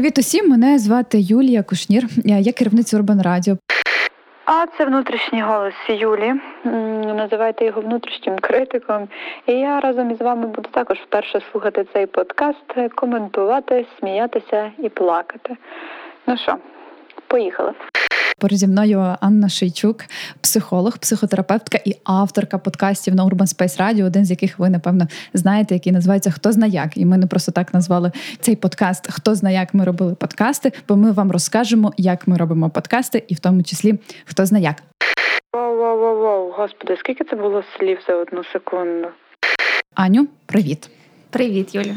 Привіт усім! Мене звати Юлія Кушнір. Я керівниця Урбан Радіо. А це внутрішній голос Юлі. Називайте його внутрішнім критиком. І я разом із вами буду також вперше слухати цей подкаст, коментувати, сміятися і плакати. Ну що, поїхали. Поруч зі мною Анна Шийчук, психолог, психотерапевтка і авторка подкастів на Urban Space Radio, один з яких ви, напевно, знаєте, який називається Хто зна як. І ми не просто так назвали цей подкаст Хто зна як ми робили подкасти, бо ми вам розкажемо, як ми робимо подкасти, і в тому числі хто зна як. Воу-воу-воу, господи, скільки це було слів за одну секунду? Аню, привіт. Привіт, Юлі.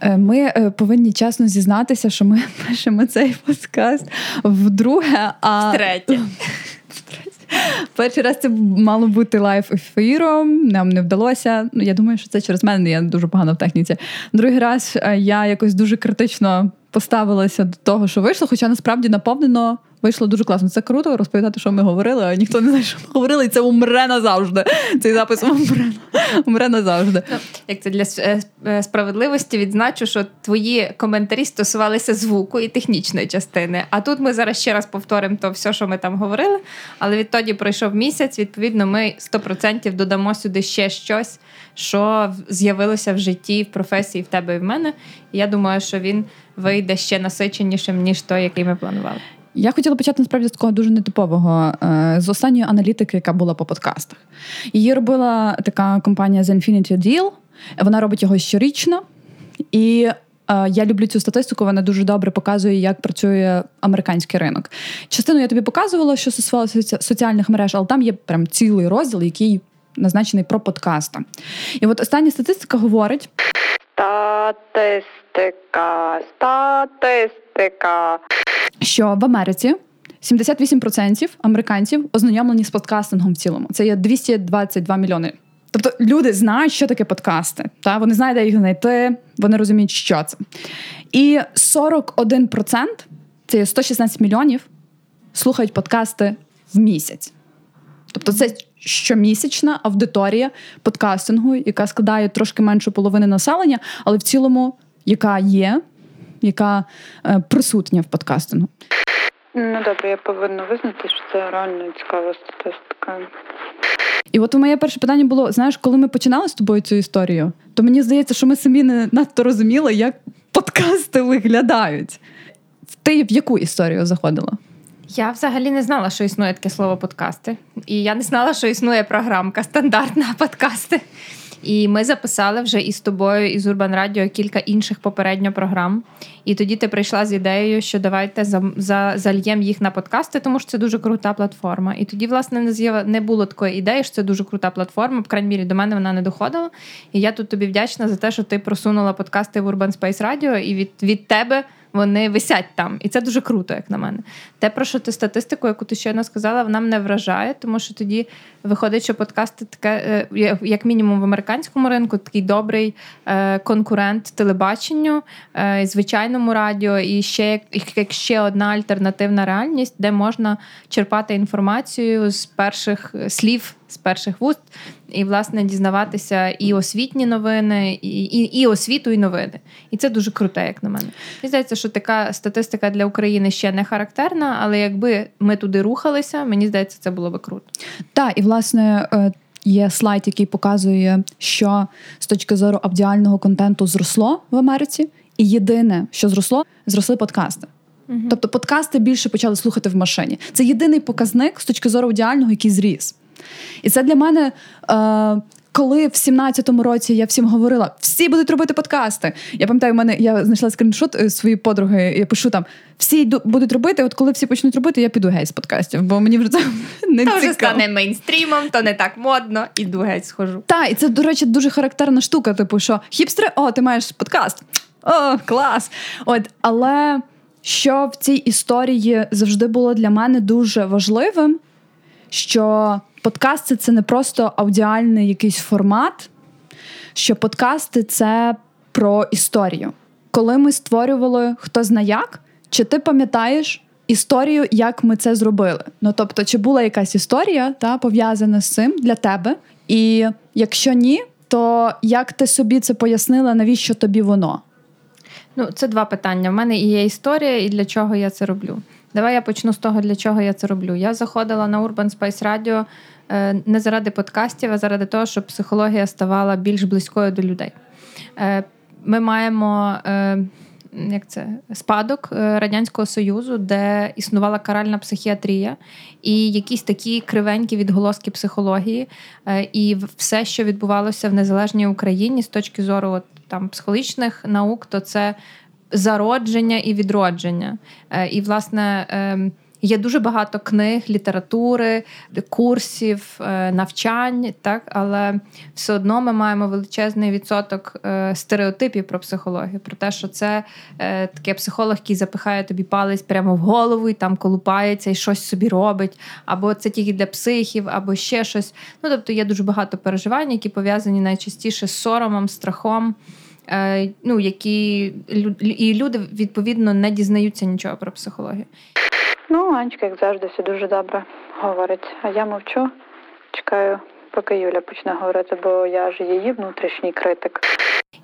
Е, ми е, повинні часно зізнатися, що ми пишемо цей подкаст вдруге, а Втретє. Перший раз це мало бути live ефіром, нам не вдалося. Ну, я думаю, що це через мене, я дуже погано в техніці. Другий раз е, я якось дуже критично поставилася до того, що вийшло, хоча насправді наповнено Вийшло дуже класно. Це круто розповідати, що ми говорили, а ніхто не знає, що ми говорили, і це умре назавжди. Цей запис умре умре назавжди. Як це для е, е, справедливості відзначу, що твої коментарі стосувалися звуку і технічної частини. А тут ми зараз ще раз повторимо то все, що ми там говорили. Але відтоді пройшов місяць. Відповідно, ми 100% додамо сюди ще щось, що з'явилося в житті, в професії в тебе і в мене. І я думаю, що він вийде ще насиченішим ніж той, який ми планували. Я хотіла почати насправді з такого дуже нетипового е, з останньої аналітики, яка була по подкастах. Її робила така компанія The Infinity Deal. Вона робить його щорічно. І е, я люблю цю статистику, вона дуже добре показує, як працює американський ринок. Частину я тобі показувала, що стосувалося соціальних мереж, але там є прям цілий розділ, який назначений про подкасти. І от остання статистика говорить. Статистика, статистика що в Америці 78% американців ознайомлені з подкастингом в цілому. Це є 222 мільйони. Тобто люди знають, що таке подкасти. Та? Вони знають, де їх знайти, вони розуміють, що це. І 41% це є 116 мільйонів, слухають подкасти в місяць. Тобто це щомісячна аудиторія подкастингу, яка складає трошки менше половини населення, але в цілому, яка є яка е, присутня в подкастингу? Ну добре, я повинна визнати, що це реально цікава статистика. І от моє перше питання було: знаєш, коли ми починали з тобою цю історію, то мені здається, що ми самі не надто розуміли, як подкасти виглядають. Ти в яку історію заходила? Я взагалі не знала, що існує таке слово подкасти. І я не знала, що існує програмка стандартна подкасти. І ми записали вже із тобою із Урбан Радіо кілька інших попередньо програм. І тоді ти прийшла з ідеєю, що давайте за, за, зальємо їх на подкасти, тому що це дуже крута платформа. І тоді, власне, не з'яв... не було такої ідеї, що це дуже крута платформа. В крайній мірі до мене вона не доходила. І я тут тобі вдячна за те, що ти просунула подкасти в Urban Space Radio, і від, від тебе вони висять там, і це дуже круто, як на мене. Те, про що ти статистику, яку ти щойно сказала, вона мене вражає, тому що тоді виходить, що подкасти таке, е, як мінімум в американському ринку, такий добрий е, конкурент телебаченню, е, звичайному радіо, і ще як ще одна альтернативна реальність, де можна черпати інформацію з перших слів з перших вуст, і, власне, дізнаватися і освітні новини, і і, і освіту, і новини. І це дуже круте, як на мене. Мені здається, що така статистика для України ще не характерна, але якби ми туди рухалися, мені здається, це було би круто. Так, і власне. Е, є слайд, який показує, що з точки зору аудіального контенту зросло в Америці, і єдине, що зросло, зросли подкасти. Угу. Тобто подкасти більше почали слухати в машині. Це єдиний показник з точки зору аудіального, який зріс. І це для мене. Е, коли в 17-му році я всім говорила, всі будуть робити подкасти. Я пам'ятаю, в мене я знайшла скріншот е, своєї подруги. Я пишу там: всі будуть робити. От коли всі почнуть робити, я піду геть з подкастів, бо мені вже це не то вже стане мейнстрімом, то не так модно, іду геть схожу. Так, і це, до речі, дуже характерна штука. Типу, що хіпстри, о, ти маєш подкаст. О, клас! От, але що в цій історії завжди було для мене дуже важливим, що подкасти це не просто аудіальний якийсь формат, що подкасти це про історію. Коли ми створювали хто зна як, чи ти пам'ятаєш історію, як ми це зробили? Ну тобто, чи була якась історія та, пов'язана з цим для тебе? І якщо ні, то як ти собі це пояснила, навіщо тобі воно? Ну, це два питання. В мене і є історія, і для чого я це роблю. Давай я почну з того, для чого я це роблю. Я заходила на Urban Space Radio не заради подкастів, а заради того, щоб психологія ставала більш близькою до людей. Е, ми маємо. Е, як це спадок радянського союзу, де існувала каральна психіатрія, і якісь такі кривенькі відголоски психології, і все, що відбувалося в незалежній Україні з точки зору от, там психологічних наук, то це зародження і відродження. Е, і, власне, ем, є дуже багато книг, літератури, курсів, е, навчань, так, але все одно ми маємо величезний відсоток е, стереотипів про психологію, про те, що це таке психолог, який запихає тобі палець прямо в голову і там колупається і щось собі робить, або це тільки для психів, або ще щось. Ну, тобто є дуже багато переживань, які пов'язані найчастіше з соромом, страхом. Е, ну, які і люди відповідно не дізнаються нічого про психологію. Ну, Анечка, як завжди, все дуже добре говорить. А я мовчу, чекаю, поки Юля почне говорити, бо я ж її внутрішній критик.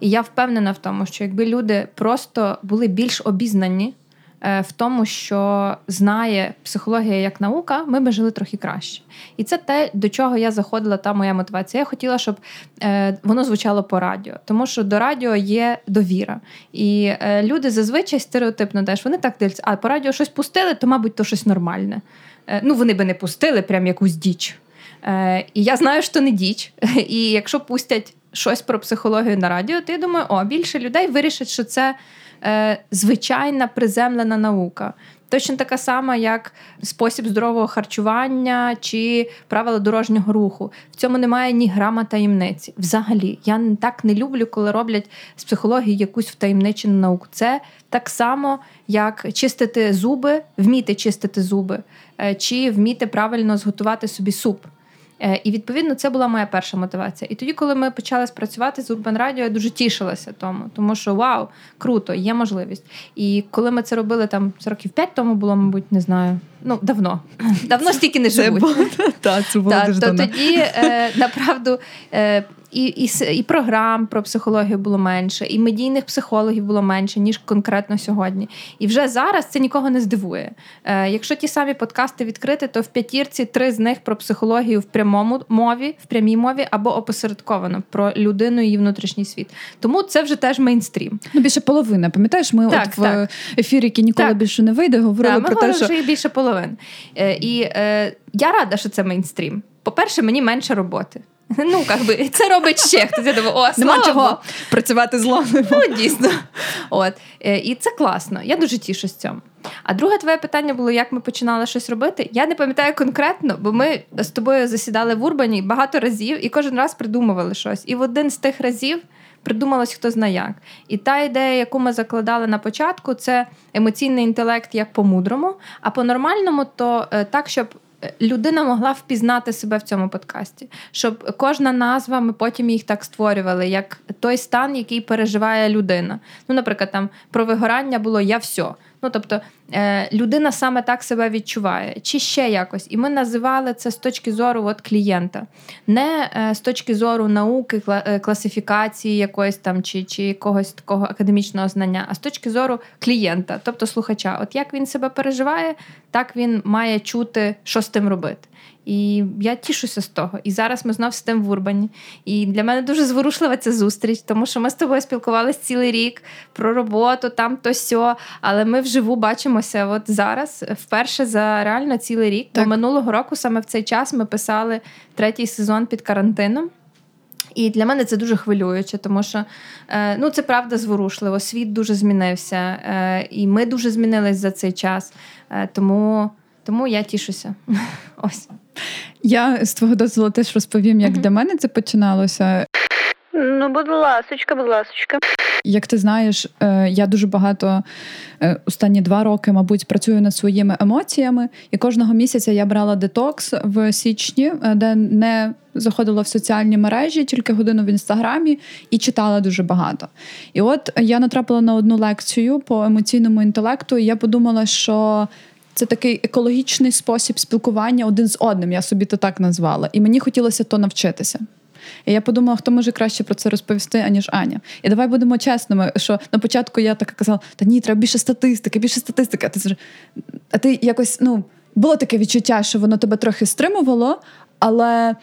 І я впевнена в тому, що якби люди просто були більш обізнані в тому, що знає психологія як наука, ми би жили трохи краще. І це те, до чого я заходила, та моя мотивація. Я хотіла, щоб е, воно звучало по радіо, тому що до радіо є довіра. І е, люди зазвичай стереотипно теж вони так дивляться, а по радіо щось пустили, то, мабуть, то щось нормальне. Ну, вони би не пустили прям якусь діч. І я знаю, що не діч. І якщо пустять щось про психологію на радіо, я думаю, о, більше людей вирішать, що це е, звичайна приземлена наука. Точно така сама, як спосіб здорового харчування чи правила дорожнього руху. В цьому немає ні грама таємниці. Взагалі, я так не люблю, коли роблять з психології якусь втаємничену науку. Це так само, як чистити зуби, вміти чистити зуби, е, чи вміти правильно зготувати собі суп. Е, і відповідно це була моя перша мотивація. І тоді, коли ми почали спрацювати з Urban Radio, я дуже тішилася тому, тому що вау, круто, є можливість. І коли ми це робили там років п'ять тому, було, мабуть, не знаю. Ну, давно. Давно стільки не живуть. Так, це було дуже давно. Тоді, е, направду, е, і і, і програм про психологію було менше, і медійних психологів було менше, ніж конкретно сьогодні. І вже зараз це нікого не здивує. Е, Якщо ті самі подкасти відкрити, то в п'ятірці три з них про психологію в прямому мові, в прямій мові або опосередковано про людину і її внутрішній світ. Тому це вже теж мейнстрім. Ну більше половина. Пам'ятаєш, ми так, от так. в ефірі, який ніколи так. більше не вийде, говорили так, про те, що і більше половин. Е, І е, я рада, що це мейнстрім. По-перше, мені менше роботи. Ну, как би, це робить ще хтось. Я думаю, о, Нема чого працювати з ломом. Ну, дійсно. От. Е, і це класно. Я дуже тішусь цьому. А друге твоє питання було, як ми починали щось робити. Я не пам'ятаю конкретно, бо ми з тобою засідали в Урбані багато разів і кожен раз придумували щось. І в один з тих разів придумалось хто знає як. І та ідея, яку ми закладали на початку, це емоційний інтелект як по-мудрому, а по-нормальному, то е, так, щоб людина могла впізнати себе в цьому подкасті, щоб кожна назва, ми потім їх так створювали, як той стан, який переживає людина. Ну, наприклад, там про вигорання було я все. Ну, тобто е, людина саме так себе відчуває, чи ще якось. І ми називали це з точки зору от, клієнта, не е, з точки зору науки, е, класифікації якоїсь там чи чи якогось такого академічного знання, а з точки зору клієнта, тобто слухача. От як він себе переживає, так він має чути, що з тим робити. І я тішуся з того. І зараз ми знов з тим в Урбані. І для мене дуже зворушлива ця зустріч, тому що ми з тобою спілкувалися цілий рік про роботу, там то сьо. Але ми вживу бачимося от зараз, вперше за реально цілий рік. Так. Бо минулого року саме в цей час ми писали третій сезон під карантином. І для мене це дуже хвилююче, тому що е, ну це правда зворушливо. Світ дуже змінився, е, і ми дуже змінились за цей час. Е, тому тому я тішуся. Ось. Я з твого дозволу теж розповім, як mm-hmm. для мене це починалося. Ну, будь ласочка, будь ласочка. Як ти знаєш, е, я дуже багато е, останні два роки, мабуть, працюю над своїми емоціями, і кожного місяця я брала детокс в січні, е, де не заходила в соціальні мережі, тільки годину в інстаграмі і читала дуже багато. І от я натрапила на одну лекцію по емоційному інтелекту, і я подумала, що це такий екологічний спосіб спілкування один з одним. Я собі то так назвала. І мені хотілося то навчитися. І я подумала, хто може краще про це розповісти, аніж Аня. І давай будемо чесними, що на початку я так казала: та ні, треба більше статистики, більше статистики. А ти а ти якось ну було таке відчуття, що воно тебе трохи стримувало, але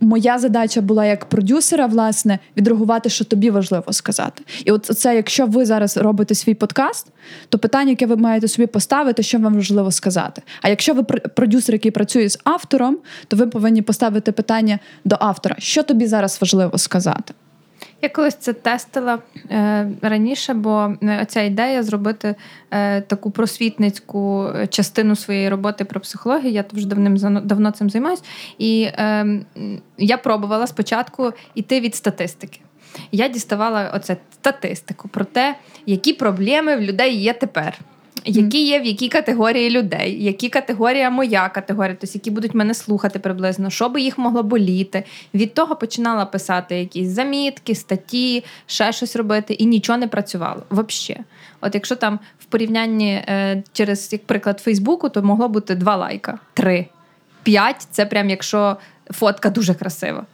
моя задача була як продюсера, власне, відреагувати, що тобі важливо сказати. І от це, якщо ви зараз робите свій подкаст, то питання, яке ви маєте собі поставити, що вам важливо сказати. А якщо ви продюсер, який працює з автором, то ви повинні поставити питання до автора, що тобі зараз важливо сказати. Я колись це тестила е, раніше, бо е, ця ідея зробити е, таку просвітницьку частину своєї роботи про психологію. Я вже давним давно цим займаюся. І е, я пробувала спочатку йти від статистики. Я діставала оце статистику про те, які проблеми в людей є тепер які є в якій категорії людей, які категорія моя категорія, тобто які будуть мене слухати приблизно, що би їх могло боліти. Від того починала писати якісь замітки, статті, ще щось робити, і нічого не працювало. Взагалі. От якщо там в порівнянні е, через як приклад Фейсбуку, то могло бути два лайка, три, п'ять це прям якщо фотка дуже красива.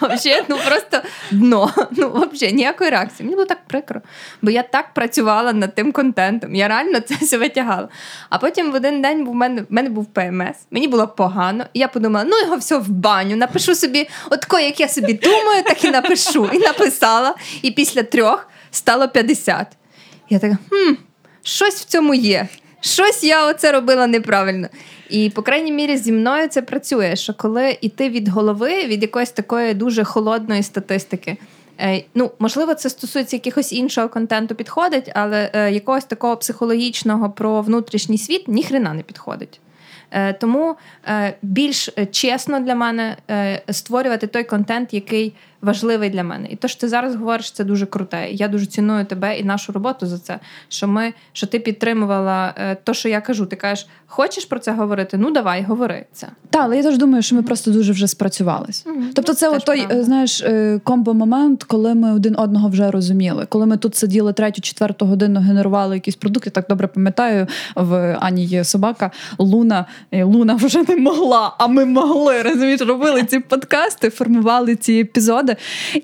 А взагалі, ну просто дно. Ну, взагалі, ніякої реакції. Мені було так прикро. Бо я так працювала над тим контентом. Я реально це все витягала. А потім в один день в мене в мене був ПМС, мені було погано. І я подумала, ну його все в баню. Напишу собі, от як я собі думаю, так і напишу. І написала. І після трьох стало 50. Я така, хм, щось в цьому є. Щось я оце робила неправильно. І, по крайній мірі, зі мною це працює. Що коли йти від голови, від якоїсь такої дуже холодної статистики. Е, ну, можливо, це стосується якогось іншого контенту, підходить, але е, якогось такого психологічного про внутрішній світ ніхрена не підходить. Е, тому більш чесно для мене створювати той контент, який важливий для мене. І то, що ти зараз говориш, це дуже круте. Я дуже ціную тебе і нашу роботу за це. Що ми, що ти підтримувала то, що я кажу. Ти кажеш, хочеш про це говорити? Ну давай, говори це. Так, але я теж думаю, що ми просто дуже вже спрацювались. Mm-hmm. Тобто, це ну, той знаєш комбо-момент, коли ми один одного вже розуміли. Коли ми тут сиділи третю, четверту годину, генерували якісь продукти. Так добре пам'ятаю, в Ані є собака Луна. Луна вже не могла, а ми могли розумієш, робили ці подкасти, формували ці епізоди.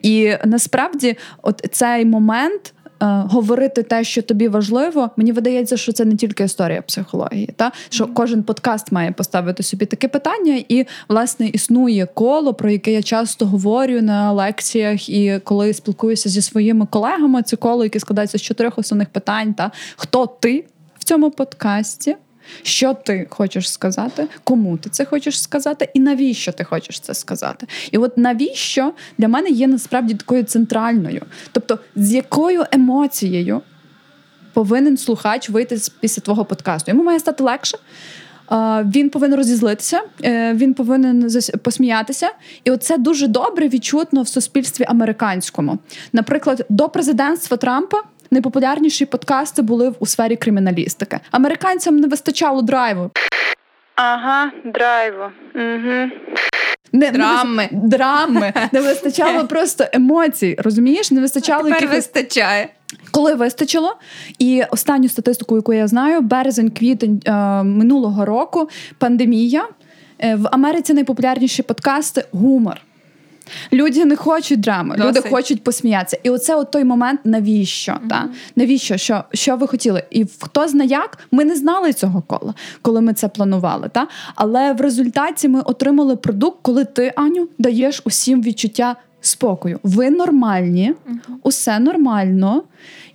І насправді, от цей момент. Е, говорити те, що тобі важливо, мені видається, що це не тільки історія психології, та що кожен подкаст має поставити собі таке питання, і власне існує коло, про яке я часто говорю на лекціях, і коли спілкуюся зі своїми колегами, це коло, яке складається з чотирьох основних питань: та хто ти в цьому подкасті? Що ти хочеш сказати, кому ти це хочеш сказати, і навіщо ти хочеш це сказати? І от навіщо для мене є насправді такою центральною, тобто з якою емоцією повинен слухач вийти після твого подкасту? Йому має стати легше. Він повинен розізлитися, е, він повинен посміятися, і оце дуже добре відчутно в суспільстві американському. Наприклад, до президентства Трампа найпопулярніші подкасти були у сфері криміналістики. Американцям не вистачало драйву. Ага, драйву. Угу. Не, Драми. Не, драми. Не вистачало просто емоцій. Розумієш? Не вистачало Тепер якихось... вистачає. Коли вистачило, і останню статистику, яку я знаю, березень-квітень е, минулого року пандемія е, в Америці найпопулярніші подкасти гумор. Люди не хочуть драми, Досить. люди хочуть посміятися. І оце от той момент, навіщо? Mm-hmm. Та? Навіщо? Що що ви хотіли? І хто зна як, ми не знали цього кола, коли ми це планували. Та? Але в результаті ми отримали продукт, коли ти, Аню, даєш усім відчуття спокою. Ви нормальні, mm-hmm. усе нормально.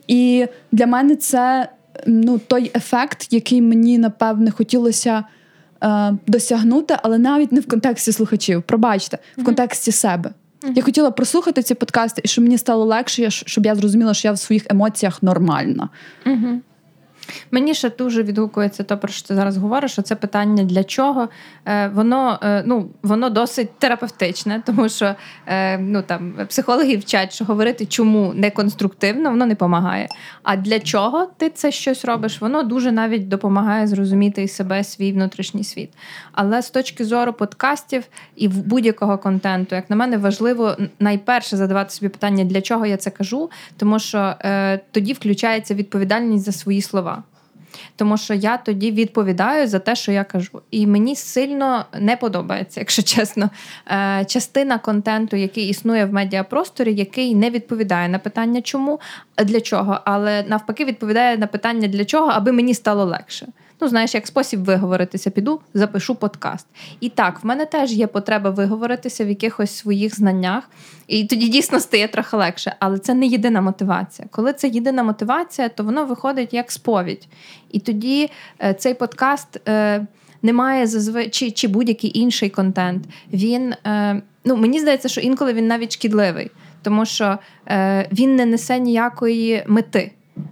І для мене це ну, той ефект, який мені напевне хотілося. Е, досягнути, але навіть не в контексті слухачів. Пробачте, в контексті себе. Я хотіла прослухати ці подкасти, і щоб мені стало легше, щоб я зрозуміла, що я в своїх емоціях нормальна. Угу. Мені ще дуже відгукується то, про що ти зараз говориш, що це питання для чого. Е, Воно е, ну, воно досить терапевтичне, тому що е, ну, там, психологи вчать, що говорити чому не конструктивно, воно не допомагає. А для чого ти це щось робиш? Воно дуже навіть допомагає зрозуміти і себе, свій внутрішній світ. Але з точки зору подкастів і будь-якого контенту, як на мене, важливо найперше задавати собі питання, для чого я це кажу, тому що е, тоді включається відповідальність за свої слова. Тому що я тоді відповідаю за те, що я кажу. І мені сильно не подобається, якщо чесно, е, частина контенту, який існує в медіапросторі, який не відповідає на питання, чому для чого, але навпаки відповідає на питання для чого, аби мені стало легше. Ну, знаєш, як спосіб виговоритися, піду, запишу подкаст. І так, в мене теж є потреба виговоритися в якихось своїх знаннях, і тоді дійсно стає трохи легше. Але це не єдина мотивація. Коли це єдина мотивація, то воно виходить як сповідь. І тоді е, цей подкаст. Е, немає зазвичай чи, чи будь-який інший контент. Він е, ну мені здається, що інколи він навіть шкідливий, тому що він не несе ніякої мети.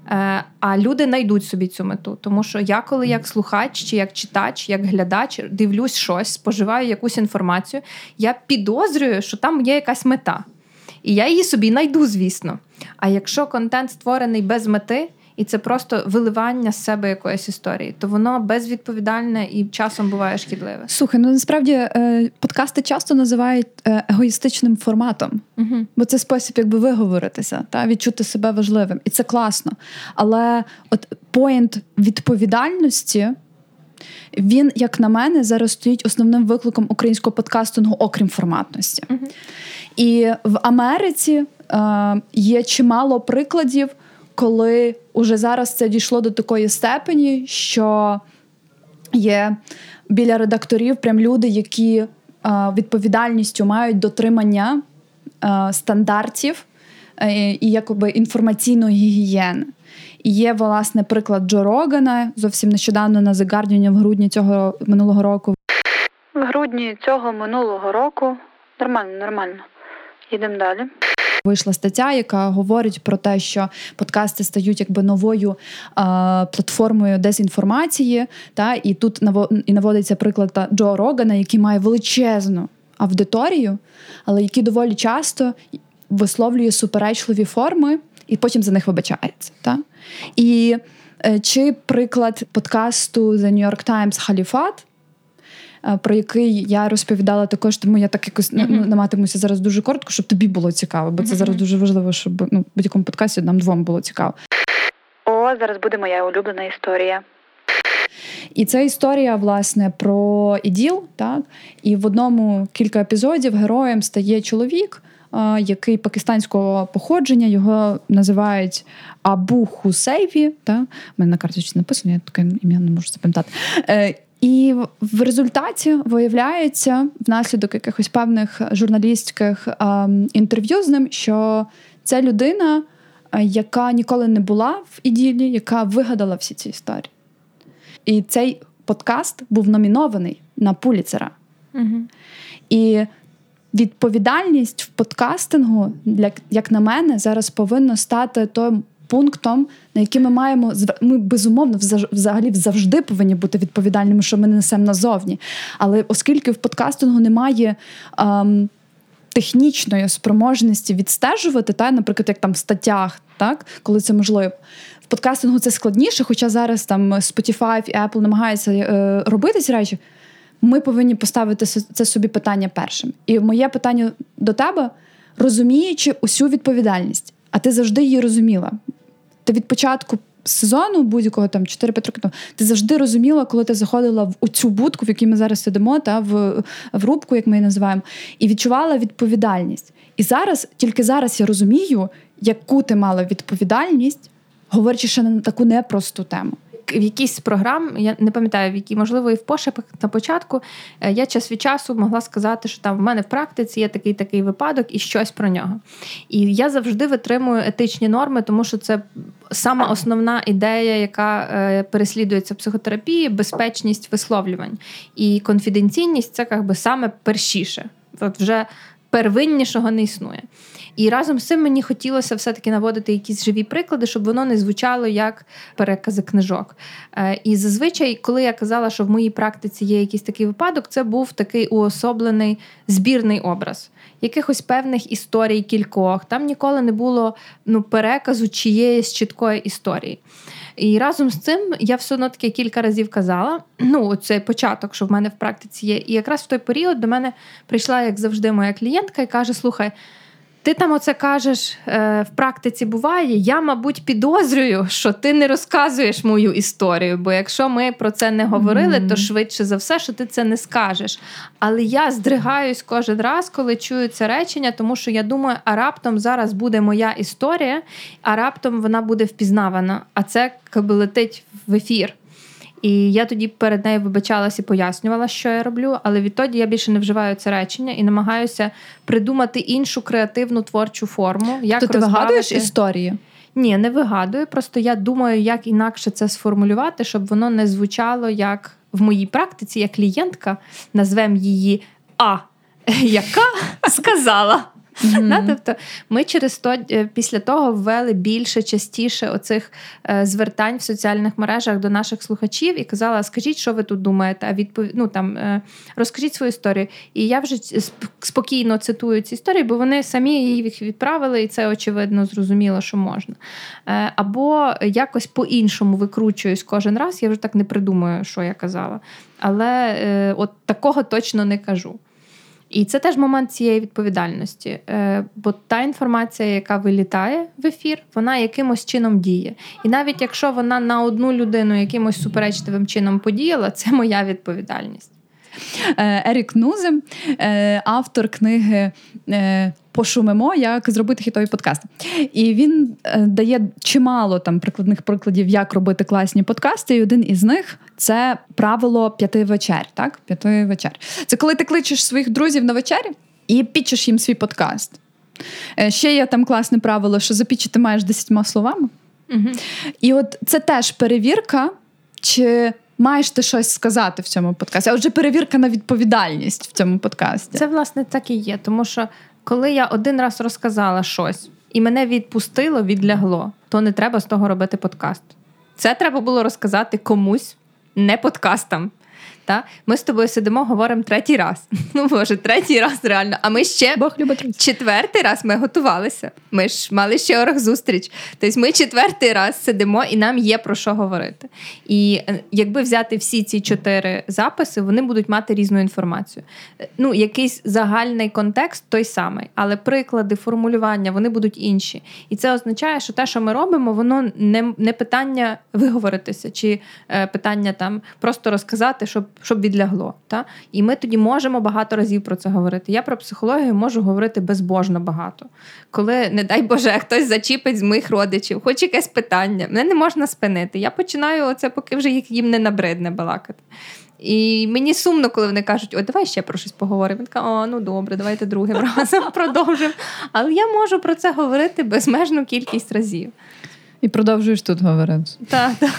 Е, а люди знайдуть собі цю мету. Тому що я, коли як слухач, чи як читач, як глядач, дивлюсь щось, споживаю якусь інформацію, я підозрюю, що там є якась мета. І я її собі знайду, звісно. А якщо контент створений без мети, і це просто виливання з себе якоїсь історії, то воно безвідповідальне і часом буває шкідливе. Слухай, ну насправді е, подкасти часто називають е, егоїстичним форматом, угу. бо це спосіб, якби виговоритися та відчути себе важливим, і це класно. Але от поінт відповідальності. Він, як на мене, зараз стоїть основним викликом українського подкастингу, окрім форматності. Uh-huh. І в Америці е, є чимало прикладів коли уже зараз це дійшло до такої степені, що є біля редакторів прям люди, які відповідальністю мають дотримання стандартів е, і якоби інформаційної гігієни. І є, власне, приклад Джо Рогана зовсім нещодавно на The Guardian в грудні цього минулого року. В грудні цього минулого року нормально, нормально. Йдемо далі. Вийшла стаття, яка говорить про те, що подкасти стають якби новою а, платформою дезінформації. Та і тут і наводиться приклад Джо Рогана, який має величезну аудиторію, але який доволі часто висловлює суперечливі форми і потім за них вибачається. Та? І е, чи приклад подкасту The New York Times Халіфат, про який я розповідала також, тому я так якось mm-hmm. ну, наматимуся зараз дуже коротко, щоб тобі було цікаво, бо це mm-hmm. зараз дуже важливо, щоб ну, в будь-якому подкасті нам двом було цікаво. О, зараз буде моя улюблена історія. І це історія, власне, про іділ, так? І в одному кілька епізодів героєм стає чоловік, який пакистанського походження, його називають Абу Хусейві. Так? У мене на карточці написано, я таке ім'я не можу запам'ятати. Е, і в результаті виявляється внаслідок якихось певних журналістських а, інтерв'ю з ним, що це людина, яка ніколи не була в іділі, яка вигадала всі ці історії. І цей подкаст був номінований на Пуліцера. Угу. І відповідальність в подкастингу, для, як на мене, зараз повинна стати той пунктом, на який ми маємо ми безумовно взагалі завжди повинні бути відповідальними, що ми не несемо назовні. Але оскільки в подкастингу немає. Ем, Технічної спроможності відстежувати, та, наприклад, як там в статтях, так, коли це можливо. В подкастингу це складніше, хоча зараз там Spotify і Apple намагаються е, робити ці речі, ми повинні поставити це собі питання першим. І моє питання до тебе, розуміючи усю відповідальність, а ти завжди її розуміла. Ти від початку сезону будь-якого там 4-5 років ти завжди розуміла, коли ти заходила в цю будку, в якій ми зараз сидимо, та в, в рубку, як ми її називаємо, і відчувала відповідальність. І зараз, тільки зараз я розумію, яку ти мала відповідальність, говорячи ще на таку непросту тему в якійсь з програм, я не пам'ятаю, в якій, можливо, і в пошепах на початку е, я час від часу могла сказати, що там в мене в практиці є такий такий випадок і щось про нього. І я завжди витримую етичні норми, тому що це сама основна ідея, яка е, переслідується психотерапії, безпечність висловлювань. І конфіденційність це якби саме першіше. От вже первиннішого не існує. І разом з цим мені хотілося все-таки наводити якісь живі приклади, щоб воно не звучало як перекази книжок. Е, і зазвичай, коли я казала, що в моїй практиці є якийсь такий випадок, це був такий уособлений збірний образ. Якихось певних історій кількох. Там ніколи не було ну, переказу чиєїсь чіткої історії. І разом з цим я все одно таки кілька разів казала: ну, цей початок, що в мене в практиці є. І якраз в той період до мене прийшла, як завжди, моя клієнтка і каже: Слухай, ти там оце кажеш е, в практиці буває. Я, мабуть, підозрюю, що ти не розказуєш мою історію. Бо якщо ми про це не говорили, mm-hmm. то швидше за все, що ти це не скажеш. Але я здригаюсь кожен раз, коли чую це речення, тому що я думаю, а раптом зараз буде моя історія, а раптом вона буде впізнавана. А це якби летить в ефір. І я тоді перед нею вибачалася і пояснювала, що я роблю, але відтоді я більше не вживаю це речення і намагаюся придумати іншу креативну творчу форму. Як То ти вигадуєш історії? Ні, не вигадую. Просто я думаю, як інакше це сформулювати, щоб воно не звучало як в моїй практиці, як клієнтка, назвемо її А, яка сказала. Mm-hmm. Да? Тобто ми через то е, після того ввели більше частіше оцих е, звертань в соціальних мережах до наших слухачів і казала: скажіть, що ви тут думаєте? А відпов... ну, там, е, розкажіть свою історію. І я вже спокійно цитую ці історії, бо вони самі їх відправили, і це очевидно зрозуміло, що можна. Е, або якось по-іншому викручуюсь кожен раз. Я вже так не придумаю, що я казала. Але е, от такого точно не кажу. І це теж момент цієї відповідальності. Е, бо та інформація, яка вилітає в ефір, вона якимось чином діє. І навіть якщо вона на одну людину якимось суперечливим чином подіяла, це моя відповідальність. Е, Ерік Нузем, е, автор книги Пошумимо, як зробити хітові подкасти. І він дає чимало там прикладних прикладів, як робити класні подкасти. І один із них це правило п'яти вечер. Так, п'яти вечер. Це коли ти кличеш своїх друзів на вечері і пічеш їм свій подкаст. Ще є там класне правило, що запічити маєш десятьма словами. Угу. І от це теж перевірка, чи маєш ти щось сказати в цьому подкасті. А отже, перевірка на відповідальність в цьому подкасті. Це, власне, так і є. Тому що коли я один раз розказала щось і мене відпустило, відлягло, то не треба з того робити подкаст. Це треба було розказати комусь, не подкастам. Та? Ми з тобою сидимо, говоримо третій раз. Ну, може, третій раз реально. А ми ще Бог любить четвертий раз ми готувалися. Ми ж мали ще оргзустріч. Тобто ми четвертий раз сидимо і нам є про що говорити. І е, якби взяти всі ці чотири записи, вони будуть мати різну інформацію. Ну, якийсь загальний контекст той самий, але приклади, формулювання вони будуть інші. І це означає, що те, що ми робимо, воно не не питання виговоритися, чи е, питання там просто розказати, щоб щоб відлягло. Та? І ми тоді можемо багато разів про це говорити. Я про психологію можу говорити безбожно багато. Коли, не дай Боже, хтось зачіпить з моїх родичів, хоч якесь питання, мене не можна спинити. Я починаю оце, поки вже їм не набридне балакати. І мені сумно, коли вони кажуть, о, давай ще про щось поговоримо. Я така, о, ну добре, давайте другим разом продовжимо. Але я можу про це говорити безмежну кількість разів. І продовжуєш тут говорити. Так, так.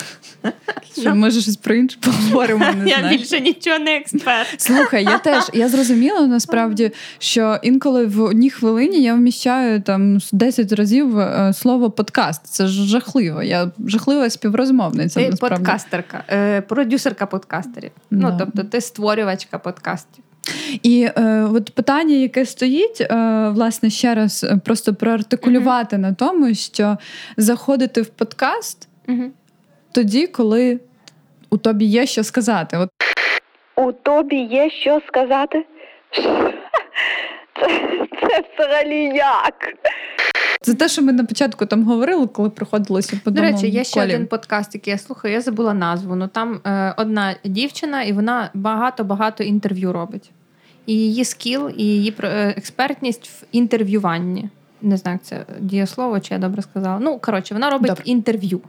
Що, може, щось про інше поговоримо. не Я більше нічого не експерт. Слухай, я теж я зрозуміла насправді, що інколи в одній хвилині я вміщаю там 10 разів е, слово подкаст. Це ж жахливо. Я жахлива співрозмовниця. Ти насправді. подкастерка, е, продюсерка подкастерів. No. Ну тобто, ти створювачка подкастів. І е, от питання, яке стоїть, е, власне, ще раз е, просто проартикулювати mm-hmm. на тому, що заходити в подкаст mm-hmm. тоді, коли у тобі є що сказати. От. У тобі є що сказати? Це, це взагалі як? Це те, що ми на початку там говорили, коли приходилося по До речі, є ще один подкаст, який я слухаю. Я забула назву. Ну там е, одна дівчина, і вона багато-багато інтерв'ю робить і її скіл, і її е, експертність в інтерв'юванні. Не знаю, як це дієслово, чи я добре сказала. Ну, коротше, вона робить добре. інтерв'ю.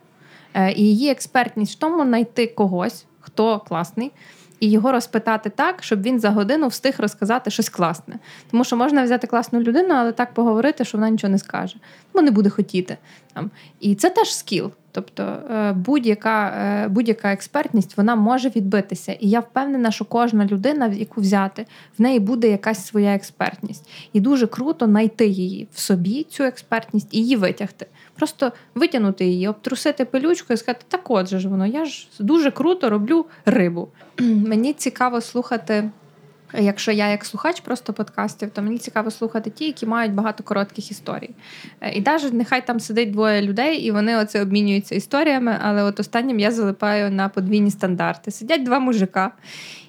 Е, і її експертність в тому знайти когось, хто класний, і його розпитати так, щоб він за годину встиг розказати щось класне. Тому що можна взяти класну людину, але так поговорити, що вона нічого не скаже, бо не буде хотіти. І це теж скіл. Тобто е, будь-яка е, будь-яка експертність вона може відбитися. І я впевнена, що кожна людина, яку взяти, в неї буде якась своя експертність. І дуже круто знайти її в собі, цю експертність, і її витягти. Просто витягнути її, обтрусити пилючку і сказати, так от же ж воно, я ж дуже круто роблю рибу. Мені цікаво слухати. Якщо я як слухач просто подкастів, то мені цікаво слухати ті, які мають багато коротких історій. Е, і навіть нехай там сидить двоє людей, і вони оце обмінюються історіями, але от останнім я залипаю на подвійні стандарти. Сидять два мужика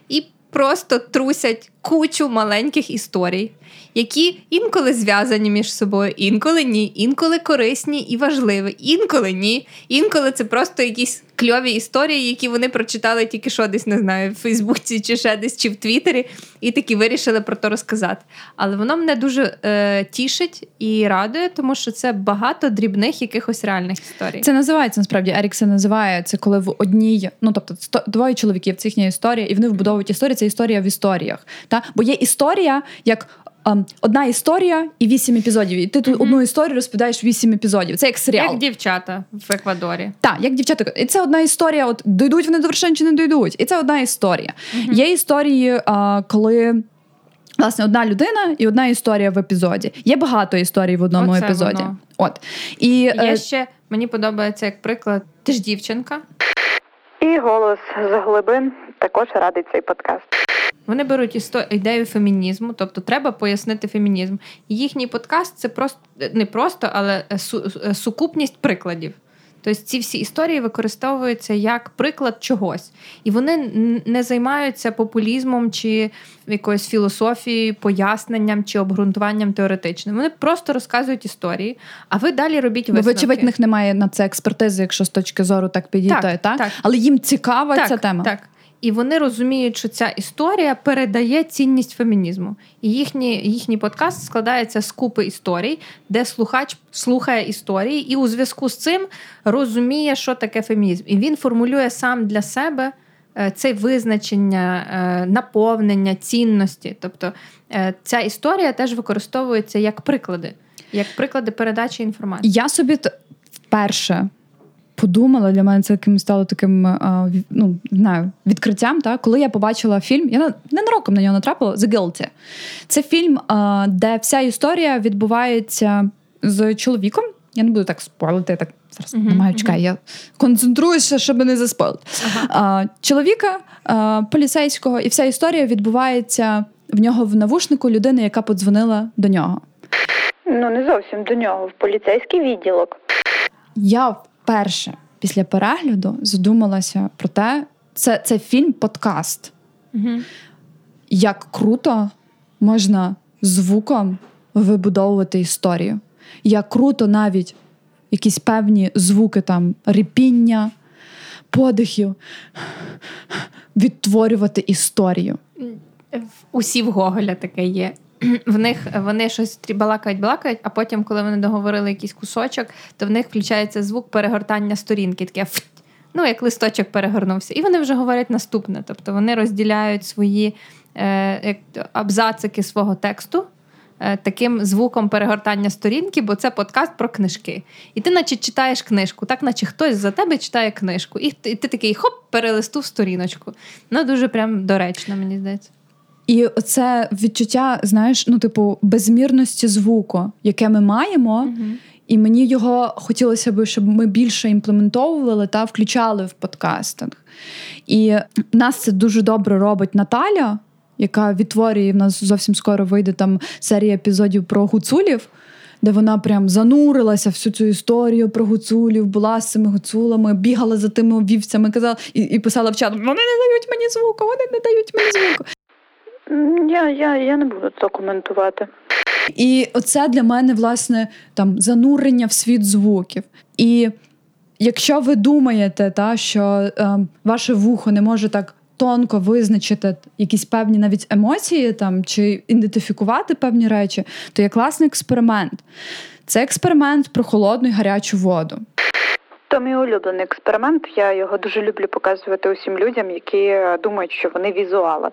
і просто трусять кучу маленьких історій, які інколи зв'язані між собою, інколи ні, інколи корисні і важливі, інколи ні. Інколи це просто якісь кльові історії, які вони прочитали тільки що десь не знаю, в Фейсбуці чи ще десь, чи в Твіттері, і такі вирішили про то розказати. Але воно мене дуже е, тішить і радує, тому що це багато дрібних якихось реальних історій. Це називається насправді Ерік це називає це, коли в одній, ну тобто сто, двоє чоловіків, це їхня історія, і вони вбудовують історію. Це історія в історіях. Та? Бо є історія як. Um, одна історія і вісім епізодів. І ти тут mm-hmm. одну історію розповідаєш вісім епізодів. Це як серіал. Як дівчата в Еквадорі. Так, як дівчата. І це одна історія. От дійдуть вони до вершин чи не дійдуть. І це одна історія. Mm-hmm. Є історії, uh, коли. Власне, одна людина і одна історія в епізоді. Є багато історій в одному Оце епізоді. Воно. От і Є е... ще мені подобається як приклад. Ти ж дівчинка. І голос з глибин також радить цей подкаст. Вони беруть істо... ідею фемінізму, тобто треба пояснити фемінізм. Їхній подкаст це просто не просто, але су... сукупність прикладів. Тобто ці всі історії використовуються як приклад чогось, і вони не займаються популізмом чи якоюсь філософією, поясненням чи обґрунтуванням теоретичним. Вони просто розказують історії, а ви далі робіть висновки. Бо, вочевидь, в них немає на це експертизи, якщо з точки зору так підійти, так, так? так? але їм цікава так, ця тема. Так. І вони розуміють, що ця історія передає цінність фемінізму. І їхній їхній подкаст складається з купи історій, де слухач слухає історії, і у зв'язку з цим розуміє, що таке фемінізм. І він формулює сам для себе е, це визначення, е, наповнення, цінності. Тобто е, ця історія теж використовується як приклади, як приклади передачі інформації. Я собі вперше подумала, для мене це таким стало таким ну, не знаю, відкриттям. Та? Коли я побачила фільм, я ненароком на нього натрапила The Guilty. Це фільм, де вся історія відбувається з чоловіком. Я не буду так спойлити, я так зараз uh-huh, немає чекай, uh-huh. я концентруюся, щоб не заспойлити. Uh-huh. Чоловіка поліцейського, і вся історія відбувається в нього в навушнику людини, яка подзвонила до нього. Ну, не зовсім до нього, в поліцейський відділок. Я вперше після перегляду задумалася про те, це це фільм-подкаст. Угу. Як круто можна звуком вибудовувати історію. Як круто навіть якісь певні звуки там ріпіння, подихів, відтворювати історію. Усі в Гоголя таке є в них вони щось балакають, балакають, а потім, коли вони договорили якийсь кусочок, то в них включається звук перегортання сторінки. Таке ну, як листочок перегорнувся. І вони вже говорять наступне. Тобто вони розділяють свої е, абзацики свого тексту. Е, таким звуком перегортання сторінки, бо це подкаст про книжки. І ти, наче читаєш книжку, так наче хтось за тебе читає книжку, і ти, і ти такий хоп, перелистув сторіночку. Ну дуже прям доречно, мені здається. І це відчуття, знаєш, ну, типу, безмірності звуку, яке ми маємо, uh і мені його хотілося б, щоб ми більше імплементовували та включали в подкастинг. І нас це дуже добре робить Наталя, яка відтворює в нас зовсім скоро вийде там серія епізодів про гуцулів. Де вона прям занурилася всю цю історію про гуцулів, була з цими гуцулами, бігала за тими вівцями, казала і і писала в чат: вони не дають мені звуку, вони не дають мені звуку. Я я, я не буду це коментувати. І оце для мене, власне, там занурення в світ звуків. І якщо ви думаєте, та, що е, ваше вухо не може так тонко визначити якісь певні навіть емоції там, чи ідентифікувати певні речі, то є класний експеримент. Це експеримент про холодну і гарячу воду. То мій улюблений експеримент. Я його дуже люблю показувати усім людям, які думають, що вони візуали.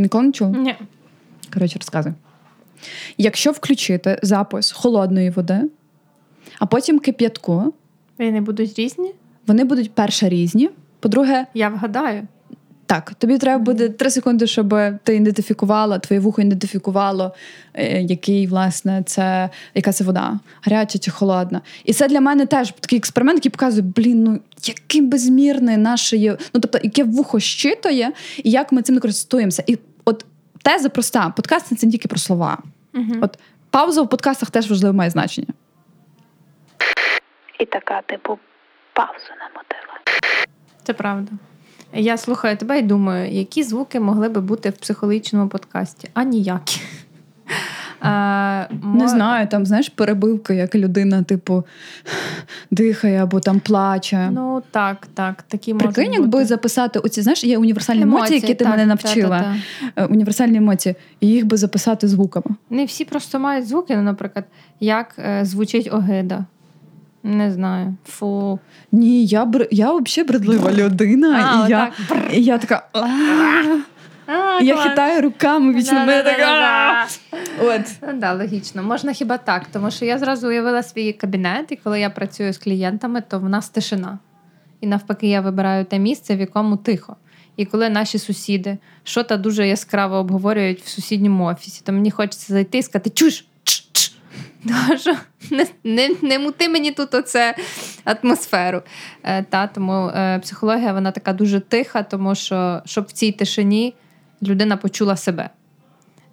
Ніколи не чув? Ні. Коротше, розказуй. Якщо включити запис холодної води, а потім кип'ятку. Вони будуть різні? Вони будуть перше різні. По-друге, я вгадаю. Так, тобі треба буде три секунди, щоб ти ідентифікувала, твоє вухо ідентифікувало, е, який, власне, це яка це вода, гаряча чи холодна. І це для мене теж такий експеримент, який показує, блін, ну який безмірний наше є, ну тобто, яке вухо щитує, і як ми цим не користуємося. І от теза проста: подкаст це не тільки про слова. Угу. От пауза в подкастах теж важливо має значення. І така, типу, паузу намотила. Це правда. Я слухаю тебе і думаю, які звуки могли би бути в психологічному подкасті, а ніякі. А, Не мо... знаю, там знаєш перебивка, як людина, типу, дихає або там плаче. Ну так, так. такі Прикинь, якби записати оці, знаєш, є універсальні емоції, емоції які ти так, мене навчила. Та, та, та. Е, універсальні емоції, і їх би записати звуками. Не всі просто мають звуки, ну, наприклад, як е, звучить огида. Не знаю. Фу. Ні, я бр... я взагалі бредлива людина. А, і, я... і я така. А, Я хитаю руками вічно мене така. От. Ну, да, логічно. Можна хіба так, тому що я зразу уявила свій кабінет, і коли я працюю з клієнтами, то в нас тишина. І навпаки, я вибираю те місце, в якому тихо. І коли наші сусіди що то дуже яскраво обговорюють в сусідньому офісі, то мені хочеться зайти і сказати чуш! що не не, не мути мені тут оце атмосферу. Е, та, Тому е, психологія вона така дуже тиха, тому що щоб в цій тишині людина почула себе.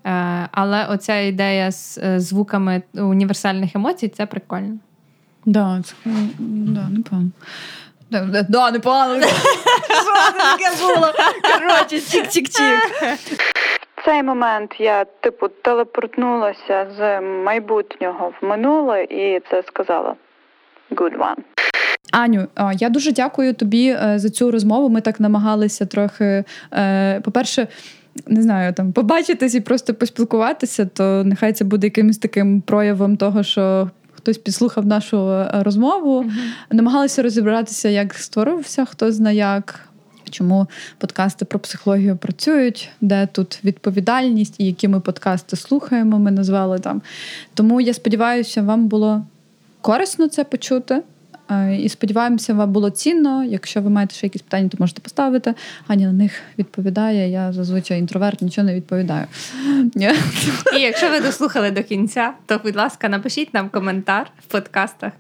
Е, але оця ідея з е, звуками універсальних емоцій це прикольно. Да, це да, непогано. Да, да, непогано. Що таке було? Коротше, чик-чик-чик. Цей момент я, типу, телепортнулася з майбутнього в минуле і це сказала. Good one. Аню, я дуже дякую тобі е, за цю розмову. Ми так намагалися трохи. Е, по-перше, не знаю, там побачитись і просто поспілкуватися, то нехай це буде якимось таким проявом того, що. Хтось підслухав нашу е, розмову, uh-huh. намагалися розібратися, як створився, хто знає як, чому подкасти про психологію працюють, де тут відповідальність і які ми подкасти слухаємо. Ми назвали там. Тому я сподіваюся, вам було корисно це почути. Е, і сподіваємося, вам було цінно. Якщо ви маєте ще якісь питання, то можете поставити. Аня на них відповідає. Я зазвичай інтроверт, нічого не відповідаю. І якщо ви дослухали до кінця, то, будь ласка, напишіть нам коментар в подкастах.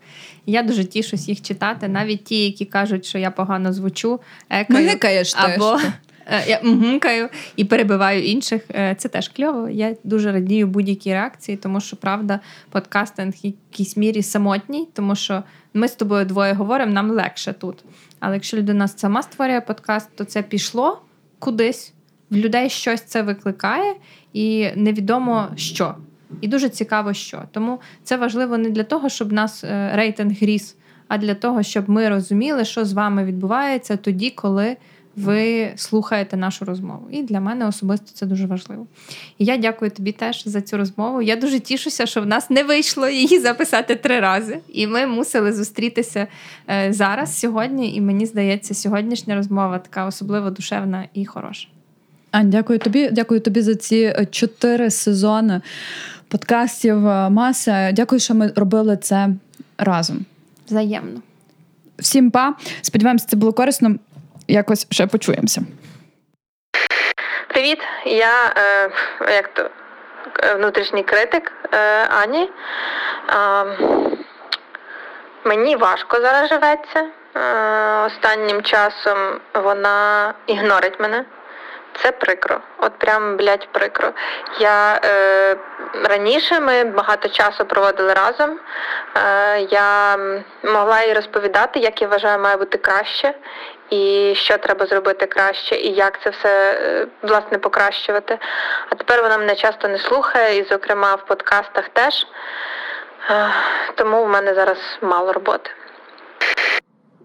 Я дуже тішусь їх читати, навіть ті, які кажуть, що я погано звучу, екаю, або я мгмкаю і перебиваю інших. Е, це теж кльово. Я дуже радію будь-якій реакції, тому що правда, подкастинг в якійсь мірі самотній, тому що ми з тобою двоє говоримо, нам легше тут. Але якщо людина сама створює подкаст, то це пішло кудись. В людей щось це викликає, і невідомо що. І дуже цікаво, що. Тому це важливо не для того, щоб нас е, рейтинг ріс, а для того, щоб ми розуміли, що з вами відбувається тоді, коли ви слухаєте нашу розмову. І для мене особисто це дуже важливо. І я дякую тобі теж за цю розмову. Я дуже тішуся, що в нас не вийшло її записати три рази. І ми мусили зустрітися е, зараз, сьогодні. І мені здається, сьогоднішня розмова така особливо душевна і хороша. Ань, дякую тобі. Дякую тобі за ці е, чотири сезони подкастів. Е, Маса. Дякую, що ми робили це разом. Взаємно. Всім па. Сподіваємося, це було корисно якось ще почуємося. Привіт, я е, як то е, внутрішній критик е, Ані. Е, мені важко зараз живеться. Е, останнім часом вона ігнорить мене. Це прикро. От прям, блядь, прикро. Я е, раніше ми багато часу проводили разом. Е, Я могла їй розповідати, як я вважаю, має бути краще, і що треба зробити краще, і як це все е, власне покращувати. А тепер вона мене часто не слухає, і, зокрема, в подкастах теж. Е, тому в мене зараз мало роботи.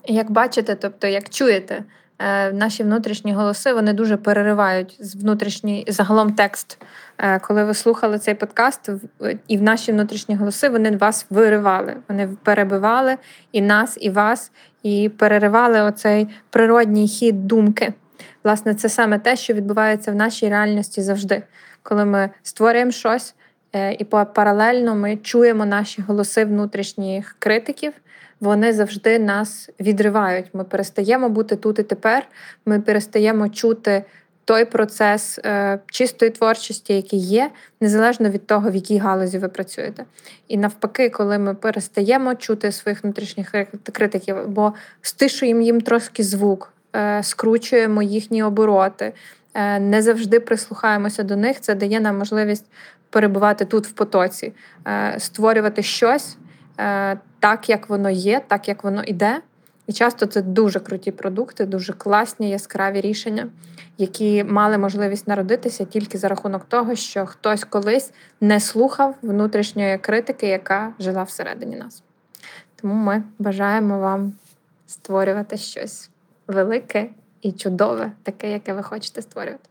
Як бачите, тобто, як чуєте. Е, наші внутрішні голоси вони дуже переривають з внутрішній загалом текст. Е, коли ви слухали цей подкаст, і в наші внутрішні голоси вони вас виривали, вони перебивали і нас, і вас, і переривали оцей природній хід думки. Власне, це саме те, що відбувається в нашій реальності завжди, коли ми створюємо щось, е, і паралельно ми чуємо наші голоси внутрішніх критиків вони завжди нас відривають. Ми перестаємо бути тут і тепер. Ми перестаємо чути той процес е, чистої творчості, який є, незалежно від того, в якій галузі ви працюєте. І навпаки, коли ми перестаємо чути своїх внутрішніх критиків, бо стишуємо їм трошки звук, е, скручуємо їхні обороти. Е, не завжди прислухаємося до них. Це дає нам можливість перебувати тут в потоці, створювати щось, так, як воно є, так як воно йде, І часто це дуже круті продукти, дуже класні, яскраві рішення, які мали можливість народитися тільки за рахунок того, що хтось колись не слухав внутрішньої критики, яка жила всередині нас. Тому ми бажаємо вам створювати щось велике і чудове, таке, яке ви хочете створювати.